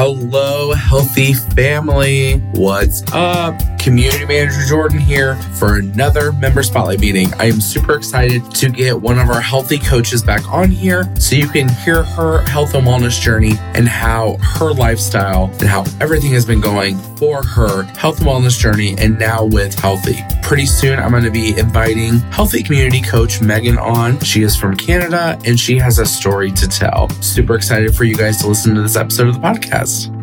Hello, Healthi family. What's up? Community Manager Jordan here for another member spotlight meeting. I am super excited to get one of our Healthi coaches back on here so you can hear her health and wellness journey and how her lifestyle and how everything has been going for her health and wellness journey and now with Healthi. Pretty soon, I'm going to be inviting Healthi community coach Meagan on. She is from Canada and she has a story to tell. Super excited for you guys to listen to this episode of the podcast.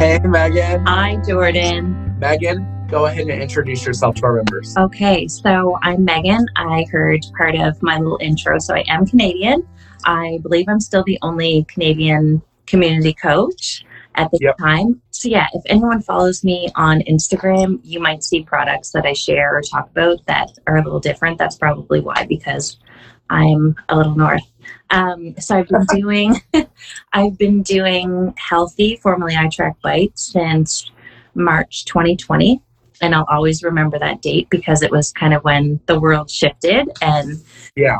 Hey, Meagan. Hi, Jordan. Meagan, go ahead and introduce yourself to our members. Okay, so I'm Meagan. I heard part of my little intro. So I am Canadian. I believe I'm still the only Canadian community coach at the Yep. time. So, yeah, if anyone follows me on Instagram, you might see products that I share or talk about that are a little different. That's probably why, because I'm a little north. Um, so I've been doing, I've been doing Healthi, formerly iTrackBite, since March 2020, and I'll always remember that date because it was kind of when the world shifted and Yeah.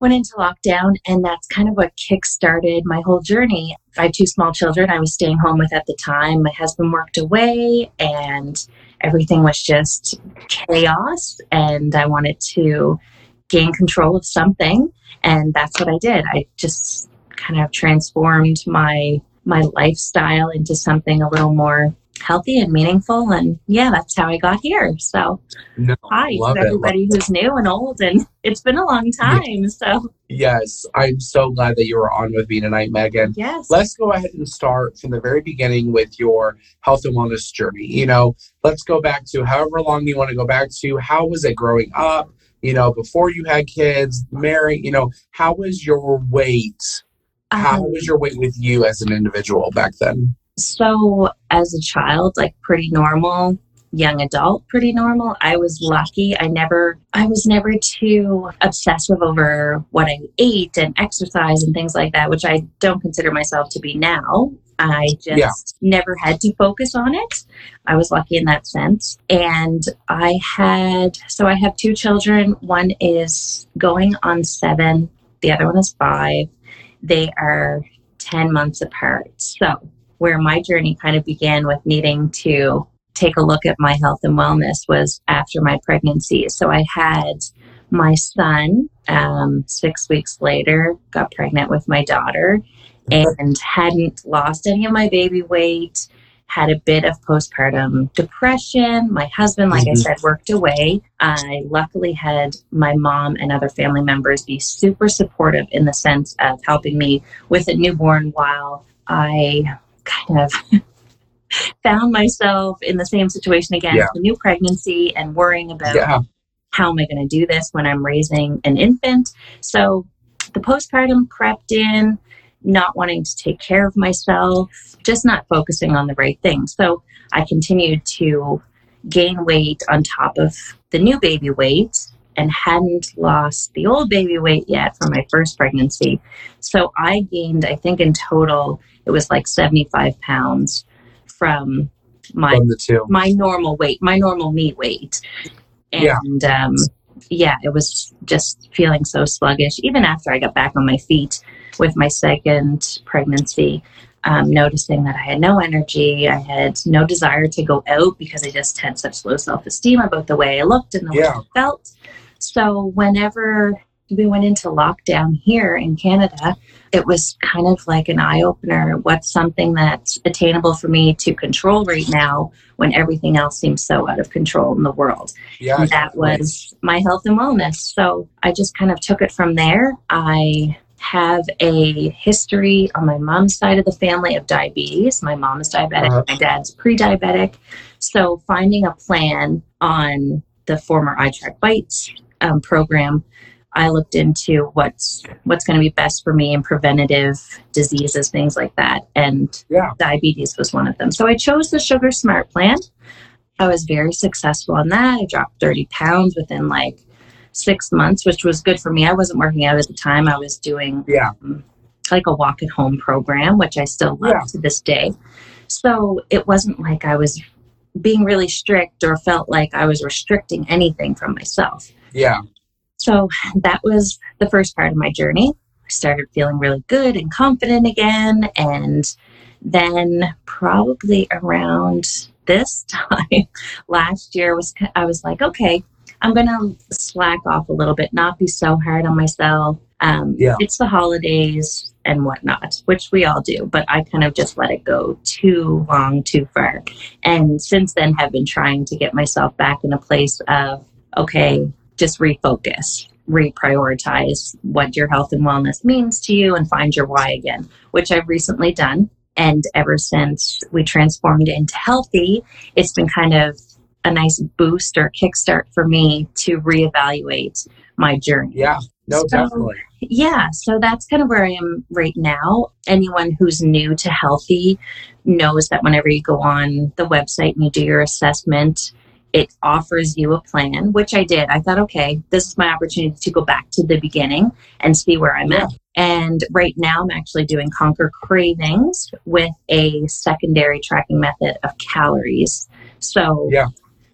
went into lockdown, and that's kind of what kick-started my whole journey. I have two small children I was staying home with at the time. My husband worked away, and everything was just chaos, and I wanted to gain control of something and that's what i did i just kind of transformed my my lifestyle into something a little more healthy and meaningful and yeah that's how i got here so No, hi to it. everybody who's new and old and it's been a long time so Yes, I'm so glad that you were on with me tonight, Meagan. yes Let's go ahead and start from the very beginning with your health and wellness journey. You know, let's go back to however long you want to go back to. How was it growing up? You know, before you had kids, marry, you know, how was your weight? How Um, was your weight with you as an individual back then? So, as a child, like pretty normal, young adult, pretty normal. I was lucky. I never, I was never too obsessive over what I ate and exercise and things like that, which I don't consider myself to be now. I just Yeah. never had to focus on it. I was lucky in that sense. And I had, so I have two children. One is going on seven, the other one is five. They are 10 months apart. So, where my journey kind of began with needing to take a look at my health and wellness was after my pregnancy. So I had my son um, six weeks later, got pregnant with my daughter, and hadn't lost any of my baby weight. Had a bit of postpartum depression. My husband, like I Mhm. said, worked away. I luckily had my mom and other family members be super supportive in the sense of helping me with a newborn while I kind of found myself in the same situation again, Yeah. a new pregnancy and worrying about Yeah. how am I going to do this when I'm raising an infant. So the postpartum crept in, not wanting to take care of myself, just not focusing on the right things. So I continued to gain weight on top of the new baby weight and hadn't lost the old baby weight yet from my first pregnancy. So I gained, I think in total, it was like 75 pounds from my From my normal weight, my normal me weight. Yeah. And um, yeah, it was just feeling so sluggish. Even after I got back on my feet with my second pregnancy, um, noticing that I had no energy, I had no desire to go out because I just had such low self esteem about the way I looked and the way I felt. So whenever we went into lockdown here in Canada, it was kind of like an eye opener. What's something that's attainable for me to control right now when everything else seems so out of control in the world? Yeah. And that was my health and wellness. So I just kind of took it from there. I have a history on my mom's side of the family of diabetes. My mom is diabetic, Uh-huh. my dad's pre diabetic. So finding a plan on the former iTrackBites um, program, I looked into what's what's going to be best for me in preventative diseases, things like that, and Yeah. diabetes was one of them. So I chose the Sugar Smart plan. I was very successful on that. I dropped 30 pounds within like six months, which was good for me. I wasn't working out at the time. I was doing Yeah. Um, like a walk at home program, which I still love Yeah. to this day. So it wasn't like I was being really strict or felt like I was restricting anything from myself. Yeah. So that was the first part of my journey. I started feeling really good and confident again. And then probably around this time last year was I was like, okay, I'm gonna slack off a little bit, not be so hard on myself. Um, Yeah. It's the holidays and whatnot, which we all do, but I kind of just let it go too long, too far. And since then, have been trying to get myself back in a place of okay, just refocus, reprioritize what your health and wellness means to you, and find your why again, which I've recently done. And ever since we transformed into Healthi, it's been kind of a nice boost or kickstart for me to reevaluate my journey. Yeah. No, So- definitely. Yeah, so that's kind of where I am right now. Anyone who's new to Healthi knows that whenever you go on the website and you do your assessment, it offers you a plan, which I did. I thought, okay, this is my opportunity to go back to the beginning and see where I'm Yeah. at. And right now, I'm actually doing Conquer Cravings with a secondary tracking method of calories. So Yeah.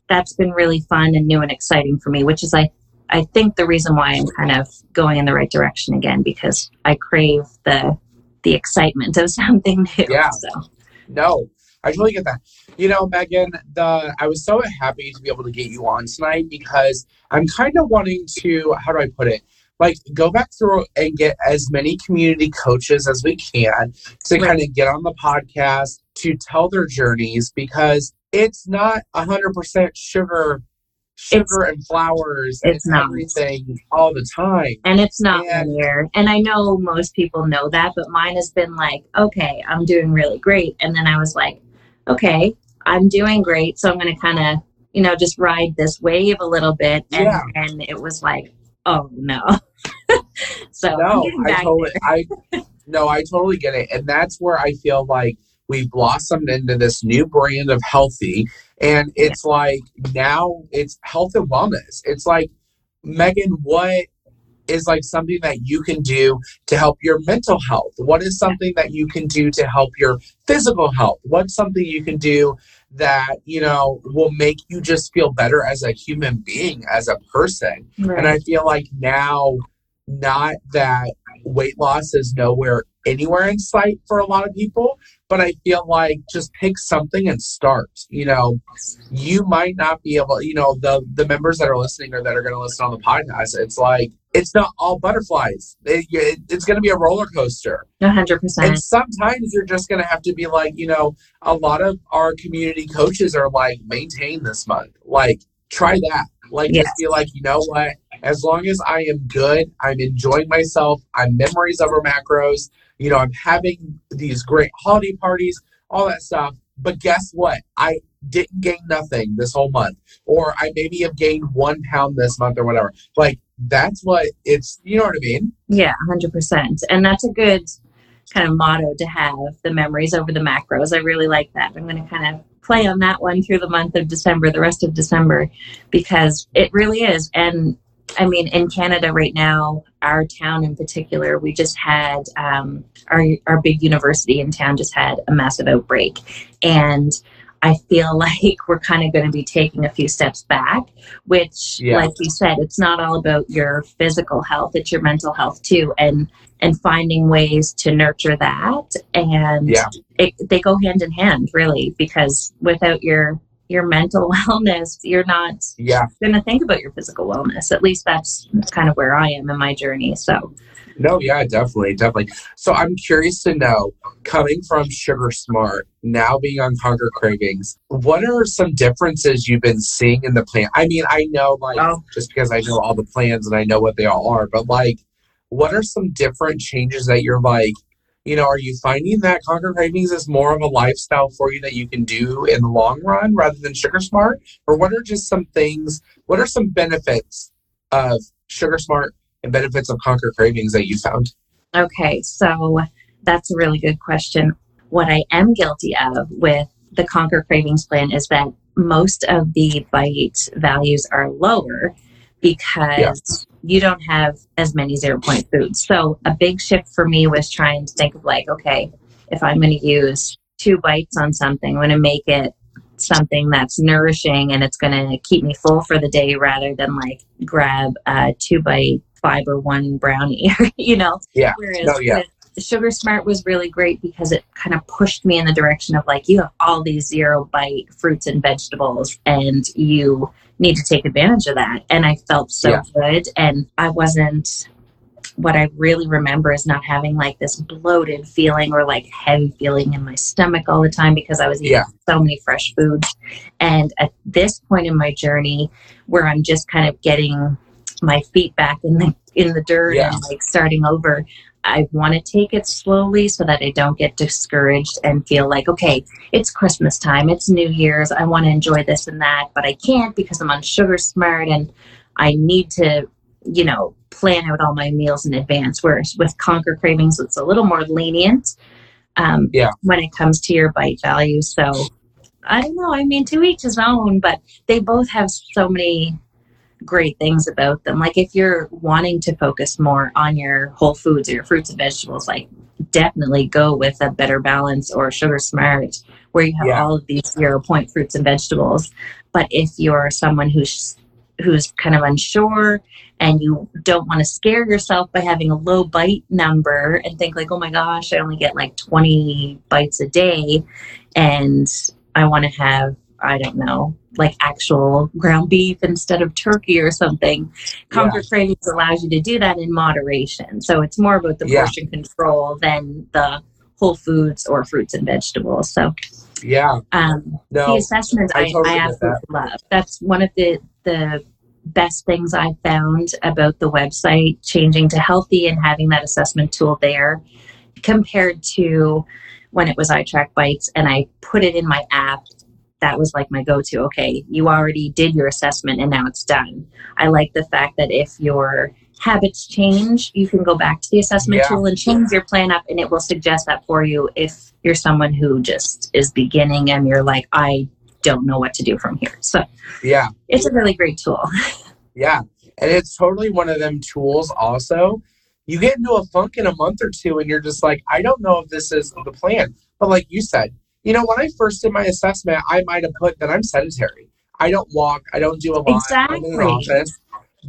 That's been really fun and new and exciting for me, which is I I think the reason why I'm kind of going in the right direction again because I crave the the excitement of something new. Yeah. So No, I totally get that. You know, Meagan, the I was so happy to be able to get you on tonight because I'm kind of wanting to, how do I put it? Like go back through and get as many community coaches as we can to Right. kind of get on the podcast to tell their journeys because it's not hundred percent sugar, sugar and flowers it's and not. everything all the time. and it's not And- linear. And I know most people know that, but mine has been like, okay, I'm doing really great. And then I was like, okay, I'm doing great. So I'm gonna kinda, you know, just ride this wave a little bit. And Yeah. and it was like, oh no. so I'm no, I totally, I no, I totally get it, and that's where I feel like we blossomed into this new brand of Healthi, and it's like now it's health and wellness. It's like Meagan, what is like something that you can do to help your mental health? What is something that you can do to help your physical health? What's something you can do that you know will make you just feel better as a human being, as a person? there. And I feel like now, not that weight loss is nowhere anywhere in sight for a lot of people, but I feel like just pick something and start. You know, you might not be able, you know, the the members that are listening or that are going to listen on the podcast, it's like it's not all butterflies. It- it- it's going to be a roller coaster. Hundred percent. And sometimes you're just going to have to be like, you know, a lot of our community coaches are like, maintain this month. Like, try that. Like, Yes. just be like, you know what? As long as I am good, I'm enjoying myself, I'm memories over macros, you know, I'm having these great holiday parties, all that stuff. But guess what? I didn't gain nothing this whole month, or I maybe have gained one pound this month or whatever. Like, that's what it's, you know what I mean? Yeah, 100%. And that's a good kind of motto to have the memories over the macros. I really like that. I'm going to kind of play on that one through the month of December, the rest of December, because it really is. And I mean, in Canada right now, our town in particular, we just had um, our, our big university in town just had a massive outbreak. And I feel like we're kind of going to be taking a few steps back, which, Yeah. like you said, it's not all about your physical health; it's your mental health too, and and finding ways to nurture that. And Yeah. it, they go hand in hand, really, because without your your mental wellness, you're not Yeah. going to think about your physical wellness. At least that's kind of where I am in my journey. So, No, yeah, definitely, definitely. So I'm curious to know, coming from Sugar Smart, now being on Conquer Cravings, what are some differences you've been seeing in the plan? I mean, I know like Oh. just because I know all the plans and I know what they all are, but like, what are some different changes that you're like? You know, are you finding that Conquer Cravings is more of a lifestyle for you that you can do in the long run rather than Sugar Smart? Or what are just some things, what are some benefits of Sugar Smart and benefits of Conquer Cravings that you found? Okay, so that's a really good question. What I am guilty of with the Conquer Cravings plan is that most of the bite values are lower because you don't have as many zero point foods. So a big shift for me was trying to think of like, okay, if I'm going to use two bites on something, I'm going to make it something that's nourishing and it's going to keep me full for the day rather than like grab a two bite fiber one brownie, you know? Yeah. Whereas No, yeah. Sugar Smart was really great because it kind of pushed me in the direction of like, you have all these zero bite fruits and vegetables, and you need to take advantage of that. And I felt so Yeah. good. And I wasn't, what I really remember is not having like this bloated feeling or like heavy feeling in my stomach all the time because I was eating Yeah. so many fresh foods. And at this point in my journey, where I'm just kind of getting my feet back in the in the dirt Yeah. and like starting over, I want to take it slowly so that I don't get discouraged and feel like, okay, it's Christmas time, it's New Year's, I want to enjoy this and that, but I can't because I'm on Sugar Smart and I need to, you know, plan out all my meals in advance. Whereas with Conquer Cravings, it's a little more lenient um, Yeah. when it comes to your bite value. So I don't know. I mean, to each his own, but they both have so many great things about them. Like if you're wanting to focus more on your whole foods or your fruits and vegetables, like definitely go with a better balance or sugar smart where you have Yeah. all of these zero point fruits and vegetables. But if you're someone who's who's kind of unsure and you don't want to scare yourself by having a low bite number and think like, oh my gosh, I only get like 20 bites a day and I want to have, I don't know, like actual ground beef instead of turkey or something. Conquer Cravings allows you to do that in moderation. So it's more about the Yeah. portion control than the whole foods or fruits and vegetables. So Yeah. um, the assessments I I, totally I absolutely love. That's one of the the best things I found about the website changing to Healthi and having that assessment tool there compared to when it was iTrackBites and I put it in my app. That was like my go to. Okay, you already did your assessment and now it's done. I like the fact that if your habits change, you can go back to the assessment Yeah. tool and change your plan up, and it will suggest that for you if you're someone who just is beginning and you're like, I don't know what to do from here. So Yeah. it's a really great tool. Yeah. And it's totally one of them tools also. You get into a funk in a month or two and you're just like, I don't know if this is the plan. But like you said, you know, when I first did my assessment, I might have put that I'm sedentary. I don't walk, I don't do a lot. I'm in an office.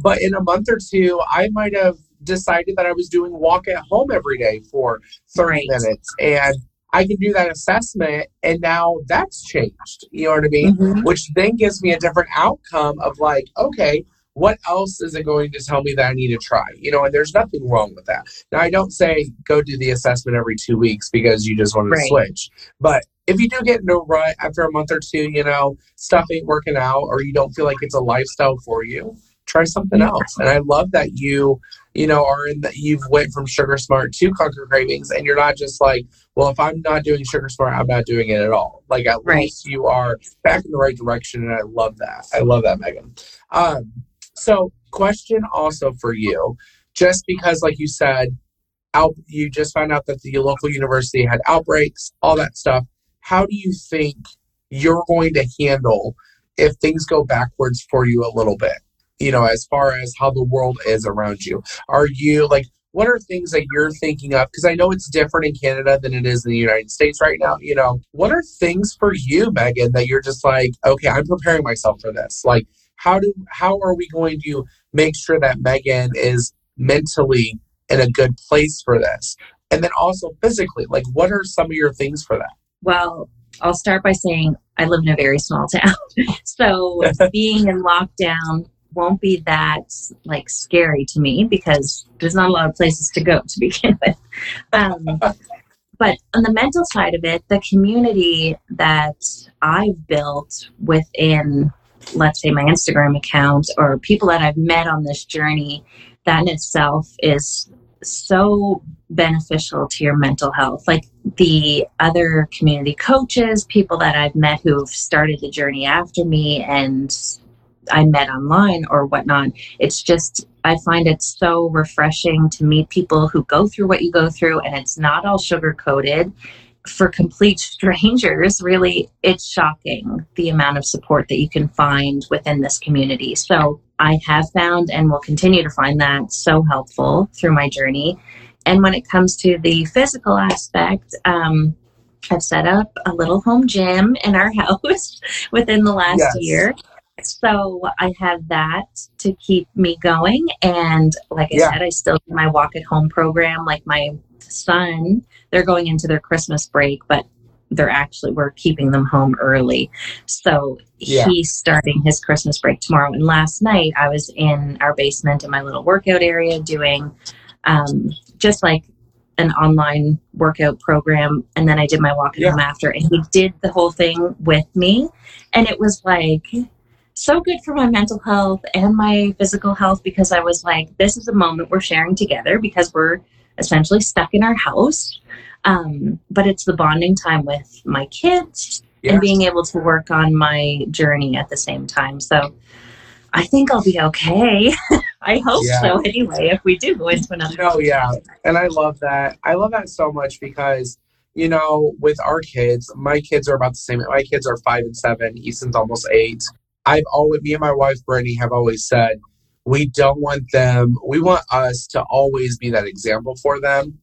But in a month or two, I might have decided that I was doing walk at home every day for 30 Right. minutes. And I can do that assessment and now that's changed. You know what I mean? Mhm. which then gives me a different outcome of like, okay, what else is it going to tell me that I need to try? You know, and there's nothing wrong with that. Now, I don't say go do the assessment every two weeks because you just want to switch. But if you do get no a rut after a month or two, you know, stuff ain't working out or you don't feel like it's a lifestyle for you, try something else. And I love that you, you know, are in that you've went from Sugar Smart to Conquer Cravings and you're not just like, well, if I'm not doing Sugar Smart, I'm not doing it at all. Like at Right. least you are back in the right direction, and I love that. I love that, Meagan. Um, so, question also for you, just because, like you said, out you just found out that the local university had outbreaks, all that stuff. How do you think you're going to handle if things go backwards for you a little bit? You know, as far as how the world is around you, are you like? What are things that you're thinking of? Because I know it's different in Canada than it is in the United States right now. You know, what are things for you, Meagan, that you're just like, okay, I'm preparing myself for this. Like, how do how are we going to make sure that Meagan is mentally in a good place for this? And then also physically, like what are some of your things for that? Well, I'll start by saying I live in a very small town. so being in lockdown won't be that like scary to me because there's not a lot of places to go to begin with. Um, but on the mental side of it, the community that I've built within, let's say, my Instagram account or people that I've met on this journey, that in itself is so beneficial to your mental health. Like the other community coaches, people that I've met who've started the journey after me and I met online or whatnot. It's just, I find it so refreshing to meet people who go through what you go through and it's not all sugar coated. For complete strangers, really, it's shocking the amount of support that you can find within this community. So, I have found and will continue to find that so helpful through my journey. And when it comes to the physical aspect, um, I've set up a little home gym in our house within the last Yes. year. so I have that to keep me going. And like I Yeah. said, I still do my walk at home program. Like my son, they're going into their Christmas break, but they're actually we're keeping them home early. So Yeah. he's starting his Christmas break tomorrow. And last night I was in our basement in my little workout area doing um, just like an online workout program and then I did my walk at Yeah. home after and he did the whole thing with me and it was like so good for my mental health and my physical health because I was like this is a moment we're sharing together because we're essentially stuck in our house um, but it's the bonding time with my kids Yeah. and being able to work on my journey at the same time so I think I'll be okay. I hope Yeah. so anyway if we do go into another No, yeah. And I love that. I love that so much because, you know, with our kids, my kids are about the same. My kids are five and seven. Easton's almost eight. I've always, me and my wife, Brittany, have always said, we don't want them, we want us to always be that example for them.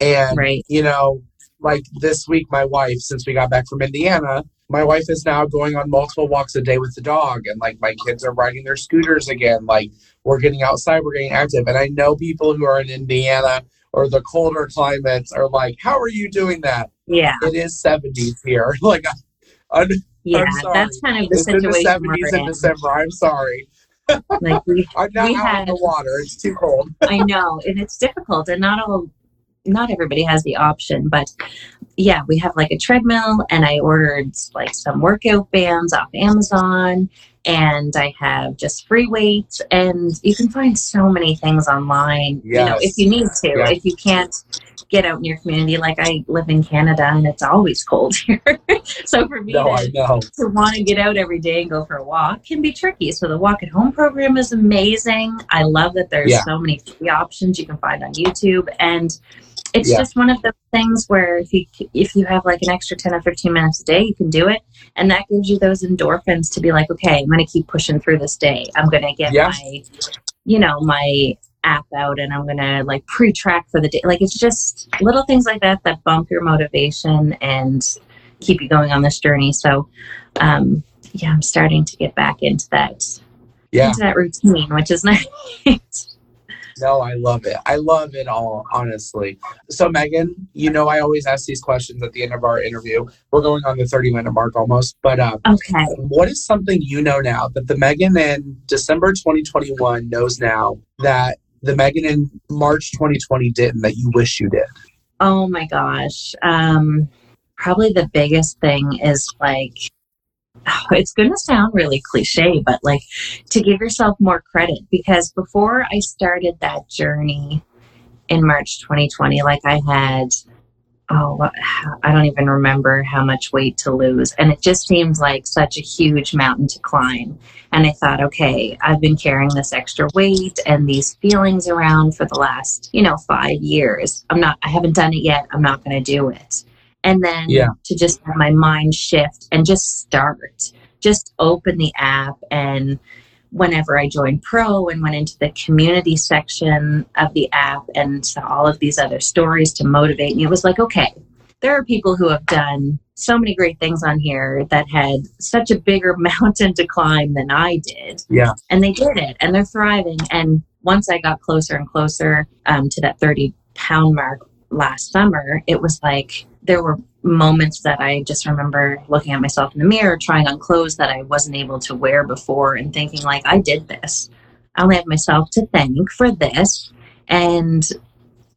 And, Right. you know, like this week, my wife, since we got back from Indiana, my wife is now going on multiple walks a day with the dog. And like my kids are riding their scooters again. Like we're getting outside, we're getting active. And I know people who are in Indiana or the colder climates are like, how are you doing that? Yeah. It is 70s here. like, I, Yeah. sorry. That's kind of the it's in the 70s we're in in. December. I'm sorry. Like we I'm not We out had- in the water. It's too cold. I know, and it's difficult, and not all, not everybody has the option. But yeah, we have like a treadmill, and I ordered like some workout bands off Amazon, and I have just free weights, and you can find so many things online. You know, if you need to, Yeah. if you can't get out in your community, like I live in Canada, and it's always cold here. so for me No, to to want to get out every day and go for a walk can be tricky. So the walk at home program is amazing. I love that there's Yeah. so many free options you can find on YouTube and it's Yeah. just one of those things where if you if you have like an extra 10 or 15 minutes a day, you can do it and that gives you those endorphins to be like, okay, I'm going to keep pushing through this day. I'm going to get Yeah. my you know, my app out and I'm going to like pre-track for the day. Like it's just little things like that that bump your motivation and keep you going on this journey. So, um, yeah, I'm starting to get back into that Yeah. into that routine, which is nice. No, I love it. I love it all, honestly. So, Meagan, you know, I always ask these questions at the end of our interview. We're going on the 30 minute mark almost. But uh, okay. what is something you know now that the Meagan in December 2021 knows now that the Meagan in March 2020 didn't that you wish you did? Oh my gosh. Um, probably the biggest thing is like, Oh, it's going to sound really cliche, but like to give yourself more credit because before I started that journey in March 2020, like I had, oh, I don't even remember how much weight to lose. And it just seems like such a huge mountain to climb. And I thought, okay, I've been carrying this extra weight and these feelings around for the last, you know, five years. I'm not, I haven't done it yet. I'm not going to do it. And then Yeah. to just have my mind shift and just start, just open the app. And whenever I joined Pro and went into the community section of the app and saw all of these other stories to motivate me, it was like, okay, there are people who have done so many great things on here that had such a bigger mountain to climb than I did. Yeah. And they did it and they're thriving. And once I got closer and closer um, to that 30 pound mark last summer, it was like there were moments that I just remember looking at myself in the mirror, trying on clothes that I wasn't able to wear before, and thinking, like, I did this. I only have myself to thank for this. And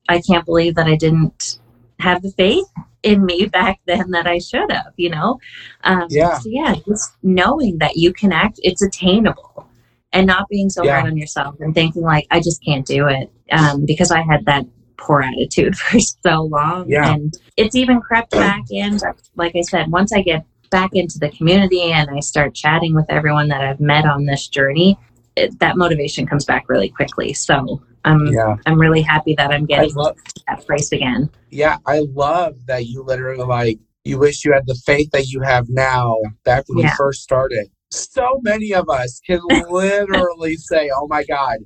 I can't believe that I didn't have the faith in me back then that I should have, you know? Um, Yeah. So, yeah, just knowing that you can act, it's attainable. And not being so Yeah. hard on yourself and thinking, like, I just can't do it. Um, because I had that poor attitude for so long. Yeah. And it's even crept back in. Like I said, once I get back into the community and I start chatting with everyone that I've met on this journey, it, that motivation comes back really quickly. So I'm Yeah. I'm really happy that I'm getting love, that place again. yeah, I love that you literally like, you wish you had the faith that you have now back when you first started. So many of us can literally say, oh my God,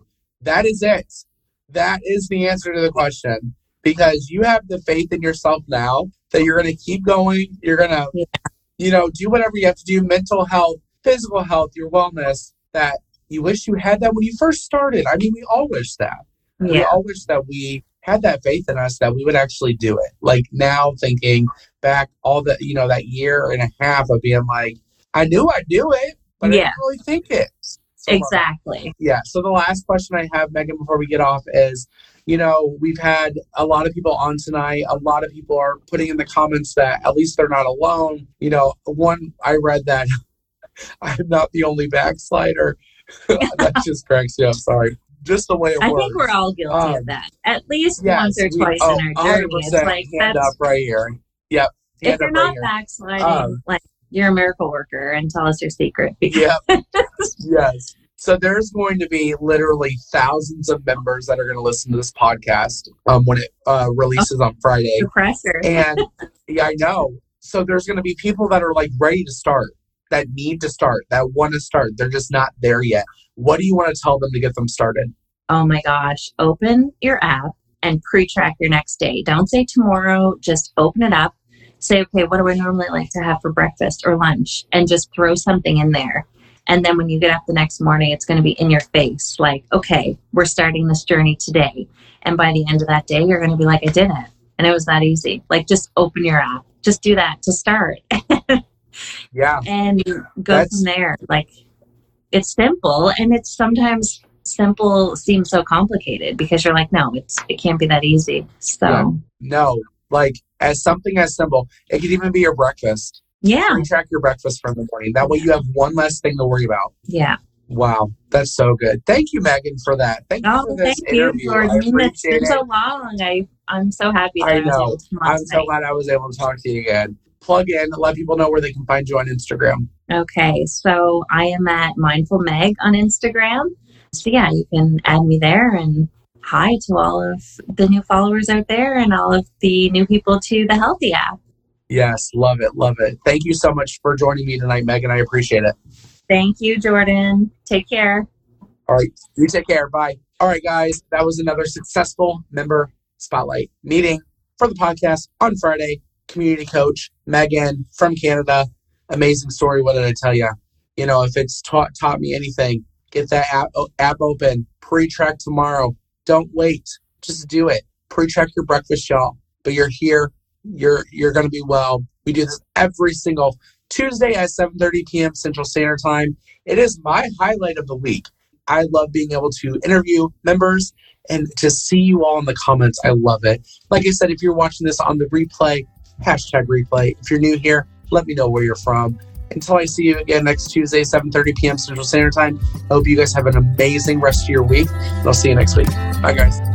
that is it. That is the answer to the question because you have the faith in yourself now that you're going to keep going. You're going to, Yeah. you know, do whatever you have to do. Mental health physical health, your wellness that you wish you had that when you first started. I mean, we all wish that. Yeah. We all wish that we had that faith in us that we would actually do it. Like now thinking back all the, you know, that year and a half of being like, I knew I'd do it, but yeah. I didn't really think it. Exactly. Yeah. So the last question I have, Meagan, before we get off is, you know, we've had a lot of people on tonight. A lot of people are putting in the comments that at least they're not alone. You know, one I read that I'm not the only backslider. that just cracks me up. Sorry just the way it I works. I think we're all guilty um, of that. At least yes, once or twice oh, in our journey. It's like hand that's, up right here. Yep. If you're not right backsliding, um, like you're a miracle worker and tell us your secret. Yeah. yes. So there's going to be literally thousands of members that are going to listen to this podcast um, when it uh, releases oh, on Friday. Pressure. and yeah, I know. So there's going to be people that are like ready to start, that need to start, that want to start. They're just not there yet. What do you want to tell them to get them started? Oh my gosh, open your app and pre track your next day. Don't say tomorrow, just open it up. Say, okay, what do I normally like to have for breakfast or lunch? And just throw something in there. And then when you get up the next morning, it's going to be in your face like, okay, we're starting this journey today. And by the end of that day, you're going to be like, I did it. And it was that easy. Like, just open your app. Just do that to start. yeah. And go That's... from there. Like, it's simple and it's sometimes simple seems so complicated because you're like no it's it can't be that easy so yeah. no like as something as simple it could even be your breakfast yeah. Track your breakfast from the morning. That way you have one less thing to worry about. Yeah. Wow. That's so good. Thank you meagan for that. Thank you oh, for this thank interview. you for it's been so long. I i'm so happy i know. I i'm so glad i was able to talk to you again. Plug in. Let people know where they can find you on instagram. Okay, so I am at Mindful Meg on Instagram. So yeah, you can add me there and hi to all of the new followers out there and all of the new people to the Healthi app. Yes, love it, love it. Thank you so much for joining me tonight, Meagan. I appreciate it. Thank you, Jordan. Take care. All right, you take care. Bye. All right, guys, that was another successful member spotlight meeting for the podcast on Friday. Community coach Meagan from Canada amazing story. What did I tell you? You know, if it's taught taught me anything, get that app app open. Pre-track tomorrow. Don't wait. Just do it. Pre-track your breakfast, y'all. But you're here. You're you're gonna be well. We do this every single Tuesday at 7:30 p.m. Central Standard Time. It is my highlight of the week. I love being able to interview members and to see you all in the comments. I love it. Like I said, if you're watching this on the replay, hashtag replay. If you're new here, let me know where you're from. Until I see you again next Tuesday, 7.30 p.m. Central Standard Time, I hope you guys have an amazing rest of your week. And I'll see you next week. Bye, guys.